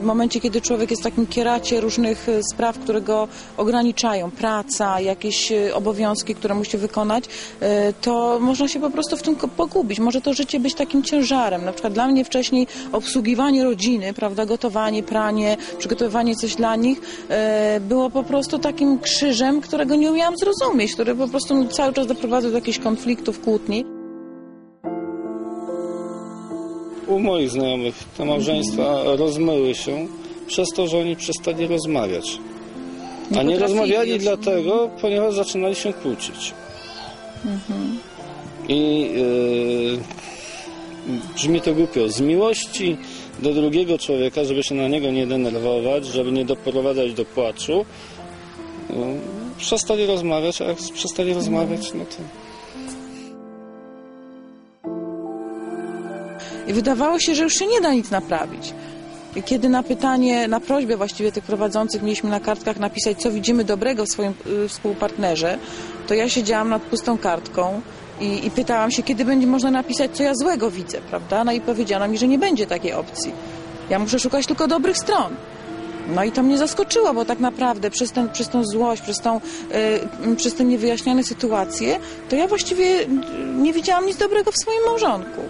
w momencie, kiedy człowiek jest w takim kieracie różnych e, spraw, które go ograniczają, praca, jakieś e, obowiązki, które musi wykonać, e, to można się po prostu w tym pogubić. Może to życie być takim ciężarem. Na przykład dla mnie wcześniej obsługiwanie rodziny, prawda, gotowanie, pranie, przygotowywanie coś dla nich było po prostu takim krzyżem, którego nie umiałam zrozumieć, który po prostu cały czas doprowadzał do jakichś konfliktów, kłótni. U moich znajomych te małżeństwa rozmyły się przez to, że oni przestali rozmawiać. Nie A nie rozmawiali już. dlatego, ponieważ zaczynali się kłócić. I yy, brzmi to głupio. Z miłości do drugiego człowieka, żeby się na niego nie denerwować, żeby nie doprowadzać do płaczu, yy, przestali rozmawiać, a jak przestali rozmawiać, no to I wydawało się, że już się nie da nic naprawić. Kiedy na pytanie, na prośbę właściwie tych prowadzących mieliśmy na kartkach napisać, co widzimy dobrego w swoim y, współpartnerze, to ja siedziałam nad pustą kartką i, i pytałam się, kiedy będzie można napisać, co ja złego widzę, prawda? No i powiedziano mi, że nie będzie takiej opcji. Ja muszę szukać tylko dobrych stron. No i to mnie zaskoczyło, bo tak naprawdę przez, ten, przez tą złość, przez, tą, y, przez te niewyjaśnione sytuacje, to ja właściwie nie widziałam nic dobrego w swoim małżonku.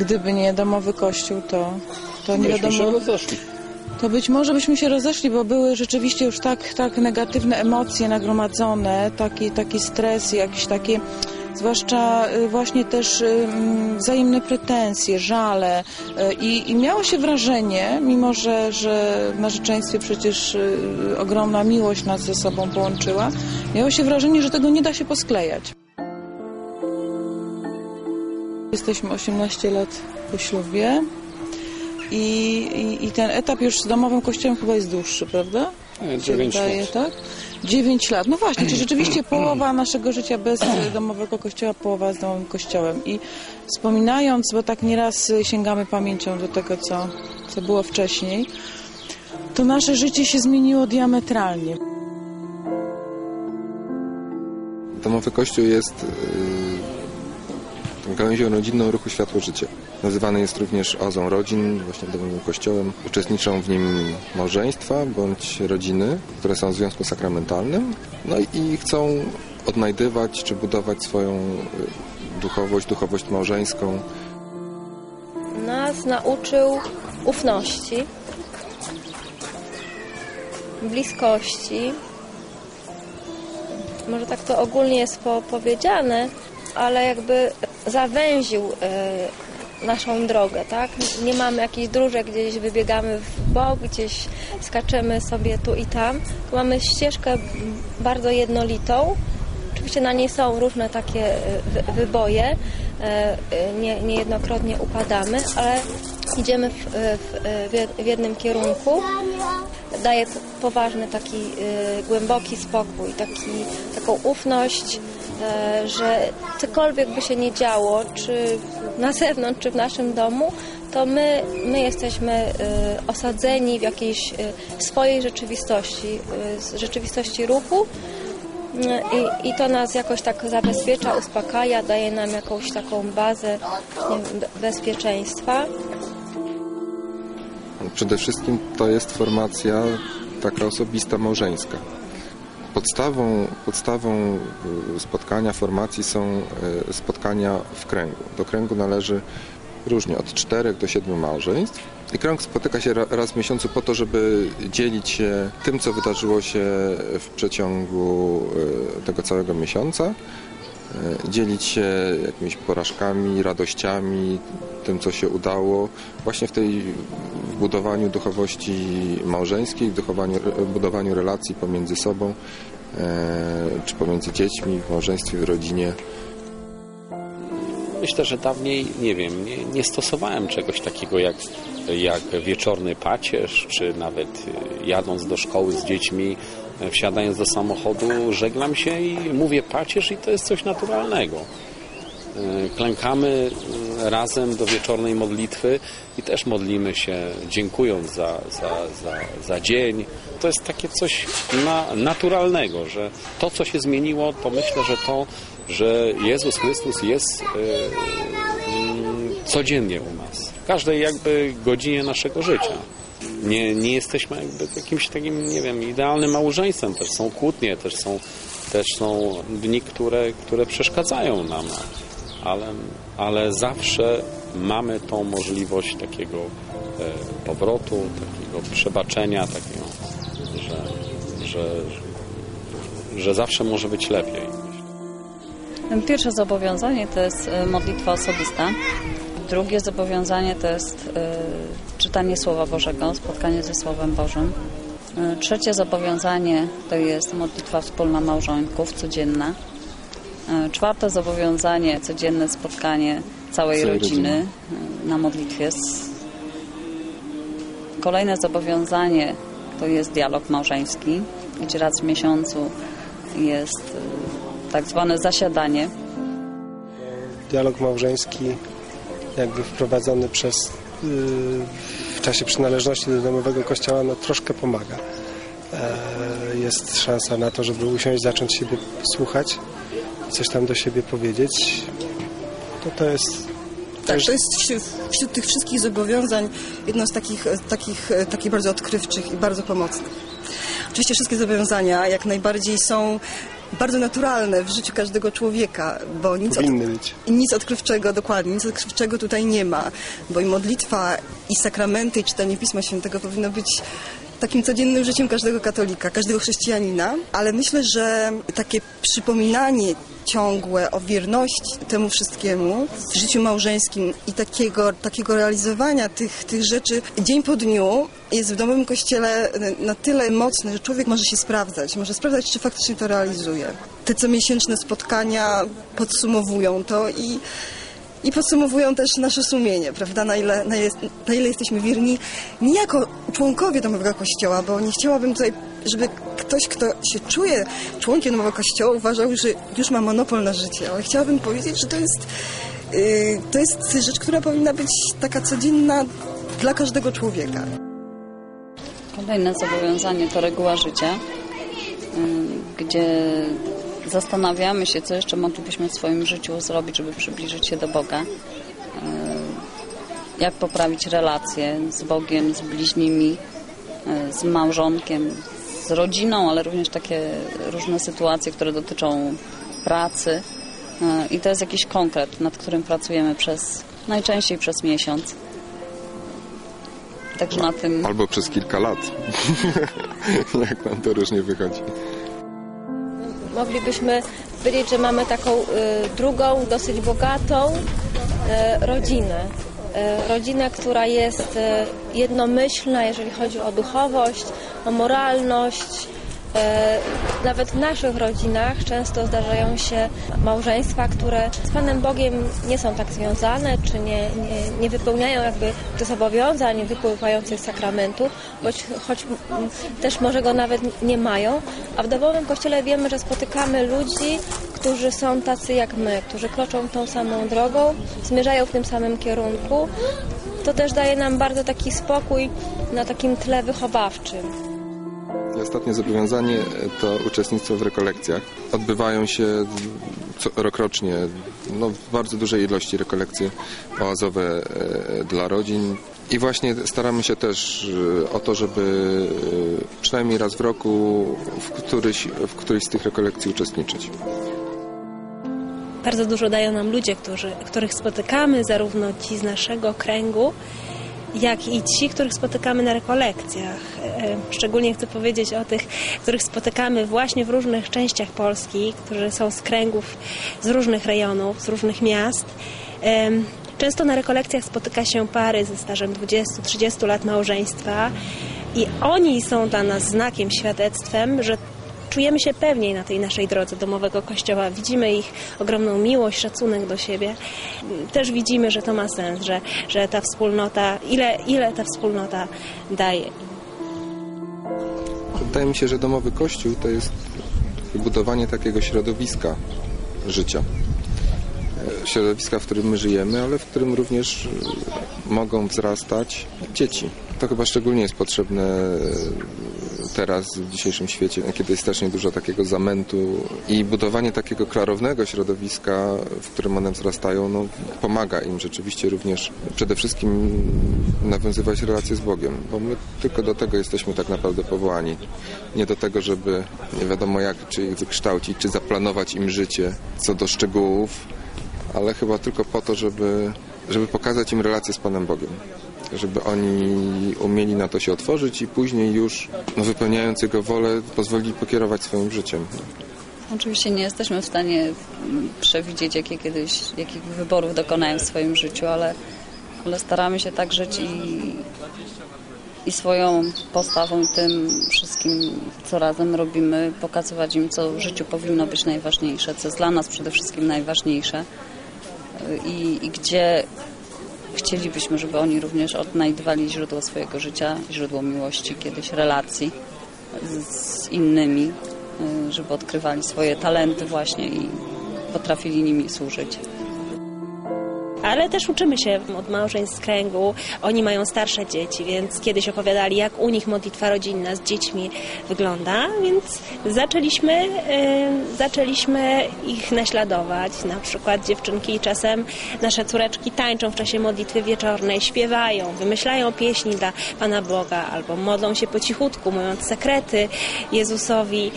Gdyby nie domowy kościół, to, to nie się wiadomo. rozeszli. To być może byśmy się rozeszli, bo były rzeczywiście już tak, tak negatywne emocje nagromadzone, taki, taki stres, jakieś takie, zwłaszcza y, właśnie też y, mm, wzajemne pretensje, żale y, i, i miało się wrażenie, mimo że, że w narzeczeństwie przecież ogromna miłość nas ze sobą połączyła, miało się wrażenie, że tego nie da się posklejać. Jesteśmy 18 lat po ślubie i, i, i ten etap już z domowym kościołem chyba jest dłuższy, prawda? Nie, Się dziewięć wydaje, lat. tak? 9 lat. No właśnie, czy rzeczywiście połowa naszego życia bez e, domowego kościoła, połowa z domowym kościołem. I wspominając, bo tak nieraz e, sięgamy pamięcią do tego, co, co było wcześniej, to nasze życie się zmieniło diametralnie. Domowy Kościół jest gałęzią rodzinną ruchu Światło Życie. Nazywany jest również ozą rodzin, właśnie domowym kościołem. Uczestniczą w nim małżeństwa bądź rodziny, które są w związku sakramentalnym, no i- chcą odnajdywać czy budować swoją y, duchowość, duchowość małżeńską. Nas nauczył ufności, bliskości. Może tak to ogólnie jest po, powiedziane, ale jakby zawęził e, naszą drogę, tak? Nie mamy jakichś dróżek, gdzieś wybiegamy w bok, gdzieś skaczemy sobie tu i tam. Tu mamy ścieżkę bardzo jednolitą. Oczywiście na niej są różne takie e, wy- wyboje, e, nie, niejednokrotnie upadamy, ale idziemy w, w, w jed- w jednym kierunku. Daje poważny taki głęboki spokój, taki, taką ufność, że cokolwiek by się nie działo, czy na zewnątrz, czy w naszym domu, to my, my jesteśmy e, osadzeni w jakiejś e, swojej rzeczywistości, e, rzeczywistości ruchu, i, I to nas jakoś tak zabezpiecza, uspokaja, daje nam jakąś taką bazę bezpieczeństwa. Przede wszystkim to jest formacja taka osobista, małżeńska. Podstawą, podstawą y, spotkania, formacji są y, spotkania w kręgu. Do kręgu należy różnie od czterech do siedmiu małżeństw. I krąg spotyka się ra- raz w miesiącu po to, żeby dzielić się tym, co wydarzyło się w przeciągu y, tego całego miesiąca, dzielić się jakimiś porażkami, radościami, tym, co się udało, właśnie w tej w budowaniu duchowości małżeńskiej, w budowaniu relacji pomiędzy sobą, e, czy pomiędzy dziećmi, w małżeństwie, w rodzinie. Myślę, że dawniej, nie wiem, nie, nie stosowałem czegoś takiego jak, jak wieczorny pacierz, czy nawet y, jadąc do szkoły z dziećmi, wsiadając do samochodu, żeglam się i mówię pacierz i to jest coś naturalnego. Y, Klękamy y, razem do wieczornej modlitwy i też modlimy się, dziękując za, za, za, za dzień. To jest takie coś na, naturalnego, że to, co się zmieniło, to myślę, że to, że Jezus Chrystus jest y, mm, codziennie u nas, w każdej jakby godzinie naszego życia. Nie, nie jesteśmy jakimś takim, nie wiem, idealnym małżeństwem. Też są kłótnie, też są, też są dni, które, które przeszkadzają nam, ale, ale zawsze mamy tą możliwość takiego e, powrotu, takiego przebaczenia, takiego, że, że, że zawsze może być lepiej. Pierwsze zobowiązanie to jest e, modlitwa osobista. Drugie zobowiązanie to jest e, czytanie Słowa Bożego, spotkanie ze Słowem Bożym. E, Trzecie zobowiązanie to jest modlitwa wspólna małżonków, codzienna. E, Czwarte zobowiązanie, codzienne spotkanie całej rodziny na modlitwie. Kolejne zobowiązanie to jest dialog małżeński, gdzie raz w miesiącu jest tak zwane zasiadanie. dialog małżeński jakby wprowadzony przez yy, w czasie przynależności do domowego kościoła no troszkę pomaga. E, Jest szansa na to, żeby usiąść, zacząć siebie słuchać i coś tam do siebie powiedzieć. To to jest Tak, to jest wśród, wśród tych wszystkich zobowiązań jedno z takich, takich, takich bardzo odkrywczych i bardzo pomocnych. Oczywiście wszystkie zobowiązania jak najbardziej są bardzo naturalne w życiu każdego człowieka, bo nic, od, nic odkrywczego, dokładnie, nic odkrywczego tutaj nie ma, bo i modlitwa, i sakramenty, i czytanie Pisma Świętego powinno być takim codziennym życiem każdego katolika, każdego chrześcijanina, ale myślę, że takie przypominanie ciągłe o wierności temu wszystkiemu w życiu małżeńskim i takiego, takiego realizowania tych, tych rzeczy dzień po dniu jest w domowym kościele na tyle mocne, że człowiek może się sprawdzać, może sprawdzać, czy faktycznie to realizuje. Te comiesięczne spotkania podsumowują to i i podsumowują też nasze sumienie, prawda, na ile, na, ile, na ile jesteśmy wierni nie jako członkowie domowego kościoła, bo nie chciałabym tutaj, żeby ktoś, kto się czuje członkiem domowego kościoła uważał, że już ma monopol na życie, ale chciałabym powiedzieć, że to jest, yy, to jest rzecz, która powinna być taka codzienna dla każdego człowieka. Kolejne zobowiązanie to reguła życia, ym, gdzie zastanawiamy się, co jeszcze moglibyśmy w swoim życiu zrobić, żeby przybliżyć się do Boga. Jak poprawić relacje z Bogiem, z bliźnimi, y, z małżonkiem, z rodziną, ale również takie różne sytuacje, które dotyczą pracy. Y, I to jest jakiś konkret, nad którym pracujemy przez najczęściej przez miesiąc. Także na tym Albo przez kilka lat. Jak nam to różnie wychodzi. Moglibyśmy powiedzieć, że mamy taką y, drugą, dosyć bogatą y, rodzinę. Y, rodzinę, która jest y, jednomyślna, jeżeli chodzi o duchowość, o moralność. Y, Nawet w naszych rodzinach często zdarzają się małżeństwa, które z Panem Bogiem nie są tak związane, czy nie, nie, nie wypełniają jakby tych zobowiązań wypływających z sakramentu, choć, choć też może go nawet nie mają. A w domowym kościele wiemy, że spotykamy ludzi, którzy są tacy jak my, którzy kroczą tą samą drogą, zmierzają w tym samym kierunku. To też daje nam bardzo taki spokój na takim tle wychowawczym. Ostatnie zobowiązanie to uczestnictwo w rekolekcjach. Odbywają się rokrocznie no, w bardzo dużej ilości rekolekcje oazowe e, dla rodzin. I właśnie staramy się też e, o to, żeby e, przynajmniej raz w roku w któryś, w którejś z tych rekolekcji uczestniczyć. Bardzo dużo dają nam ludzie, którzy, których spotykamy, zarówno ci z naszego kręgu, jak i ci, których spotykamy na rekolekcjach. E, Szczególnie chcę powiedzieć o tych, których spotykamy właśnie w różnych częściach Polski, którzy są z kręgów z różnych rejonów, z różnych miast. Em, Często na rekolekcjach spotyka się pary ze stażem 20-30 lat małżeństwa i oni są dla nas znakiem, świadectwem, że czujemy się pewniej na tej naszej drodze domowego kościoła. Widzimy ich ogromną miłość, szacunek do siebie. Też widzimy, że to ma sens, że, że ta wspólnota, ile, ile ta wspólnota daje. Wydaje mi się, że domowy kościół to jest budowanie takiego środowiska życia. E, Środowiska, w którym my żyjemy, ale w którym również e, mogą wzrastać dzieci. To chyba szczególnie jest potrzebne e, teraz w dzisiejszym świecie, kiedy jest strasznie dużo takiego zamętu i budowanie takiego klarownego środowiska, w którym one wzrastają, no, pomaga im rzeczywiście również przede wszystkim nawiązywać relacje z Bogiem, bo my tylko do tego jesteśmy tak naprawdę powołani. Nie do tego, żeby nie wiadomo jak, czy ich wykształcić, czy zaplanować im życie co do szczegółów, ale chyba tylko po to, żeby, żeby pokazać im relację z Panem Bogiem. Żeby oni umieli na to się otworzyć i później już, no, wypełniając Jego wolę, pozwolili pokierować swoim życiem. Oczywiście nie jesteśmy w stanie mm, przewidzieć, jakie kiedyś, jakich wyborów dokonają w swoim życiu, ale, ale staramy się tak żyć i, i swoją postawą, tym wszystkim, co razem robimy, pokazywać im, co w życiu powinno być najważniejsze, co jest dla nas przede wszystkim najważniejsze i, i gdzie chcielibyśmy, żeby oni również odnajdywali źródło swojego życia, źródło miłości, kiedyś relacji z, innymi, y, żeby odkrywali swoje talenty właśnie i potrafili nimi służyć. Ale też uczymy się od małżeństw z kręgu. Oni mają starsze dzieci, więc kiedyś opowiadali, jak u nich modlitwa rodzinna z dziećmi wygląda, więc zaczęliśmy, y, zaczęliśmy ich naśladować. Na przykład dziewczynki czasem nasze córeczki tańczą w czasie modlitwy wieczornej, śpiewają, wymyślają pieśni dla Pana Boga albo modlą się po cichutku, mówiąc sekrety Jezusowi.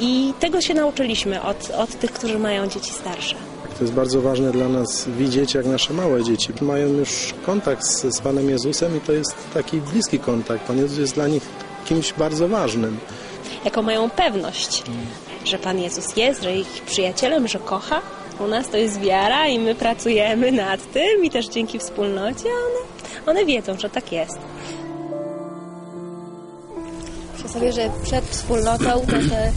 I tego się nauczyliśmy od, od tych, którzy mają dzieci starsze. To jest bardzo ważne dla nas widzieć, jak nasze małe dzieci mają już kontakt z, z Panem Jezusem i to jest taki bliski kontakt. Pan Jezus jest dla nich kimś bardzo ważnym. jaką mają pewność, że Pan Jezus jest, że ich przyjacielem, że kocha. U nas to jest wiara i my pracujemy nad tym i też dzięki wspólnocie one, one wiedzą, że tak jest. Myślę sobie, że przed wspólnotą to te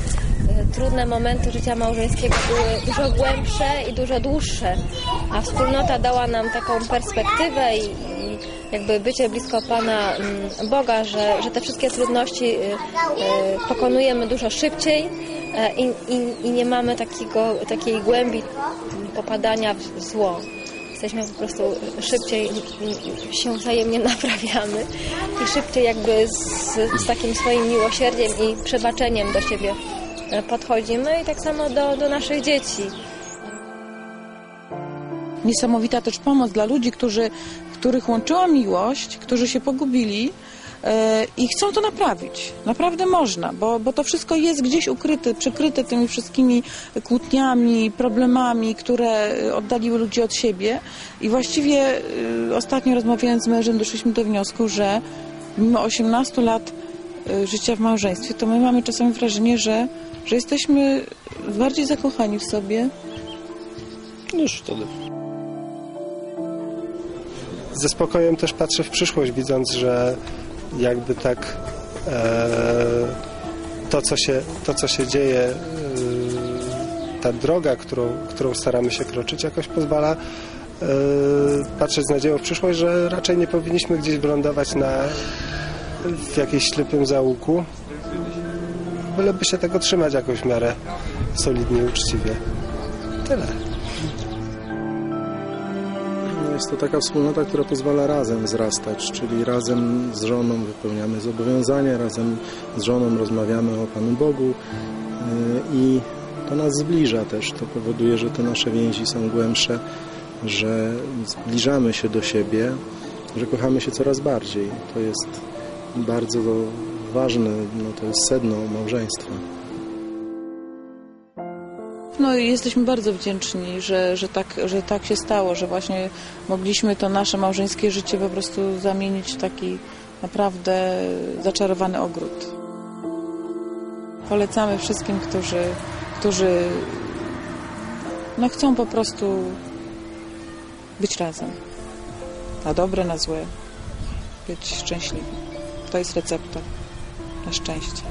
trudne momenty życia małżeńskiego były dużo głębsze i dużo dłuższe, a wspólnota dała nam taką perspektywę i, i jakby bycie blisko Pana mm, Boga, że, że te wszystkie trudności y, y, pokonujemy dużo szybciej e, i, i, i nie mamy takiego, takiej głębi popadania w zło. Jesteśmy po prostu szybciej się wzajemnie naprawiamy i szybciej jakby z, z takim swoim miłosierdziem i przebaczeniem do siebie podchodzimy i tak samo do, do naszych dzieci. Niesamowita też pomoc dla ludzi, którzy, których łączyła miłość, którzy się pogubili e, i chcą to naprawić. Naprawdę można, bo, bo to wszystko jest gdzieś ukryte, przykryte tymi wszystkimi kłótniami, problemami, które e, oddaliły ludzi od siebie. I właściwie e, ostatnio rozmawiając z mężem doszliśmy do wniosku, że mimo 18 lat życia w małżeństwie, to my mamy czasami wrażenie, że, że jesteśmy bardziej zakochani w sobie, Już wtedy. Ze spokojem też patrzę w przyszłość, widząc, że jakby tak e, to, co się, to, co się dzieje, e, ta droga, którą, którą staramy się kroczyć, jakoś pozwala e, patrzeć z nadzieją w przyszłość, że raczej nie powinniśmy gdzieś wylądować na, w jakimś ślepym zaułku, byleby się tego trzymać jakoś w miarę solidnie uczciwie. Tyle. No, Jest to taka wspólnota, która pozwala razem wzrastać, czyli razem z żoną wypełniamy zobowiązania, razem z żoną rozmawiamy o Panu Bogu yy, i to nas zbliża też. To powoduje, że te nasze więzi są głębsze, że zbliżamy się do siebie, że kochamy się coraz bardziej. To jest bardzo ważne, no to jest sedno małżeństwa. No i jesteśmy bardzo wdzięczni, że, że, tak, że tak się stało, że właśnie mogliśmy to nasze małżeńskie życie po prostu zamienić w taki naprawdę zaczarowany ogród. Polecamy wszystkim, którzy, którzy no chcą po prostu być razem. Na dobre, na złe. Być szczęśliwi. To jest recepta na szczęście.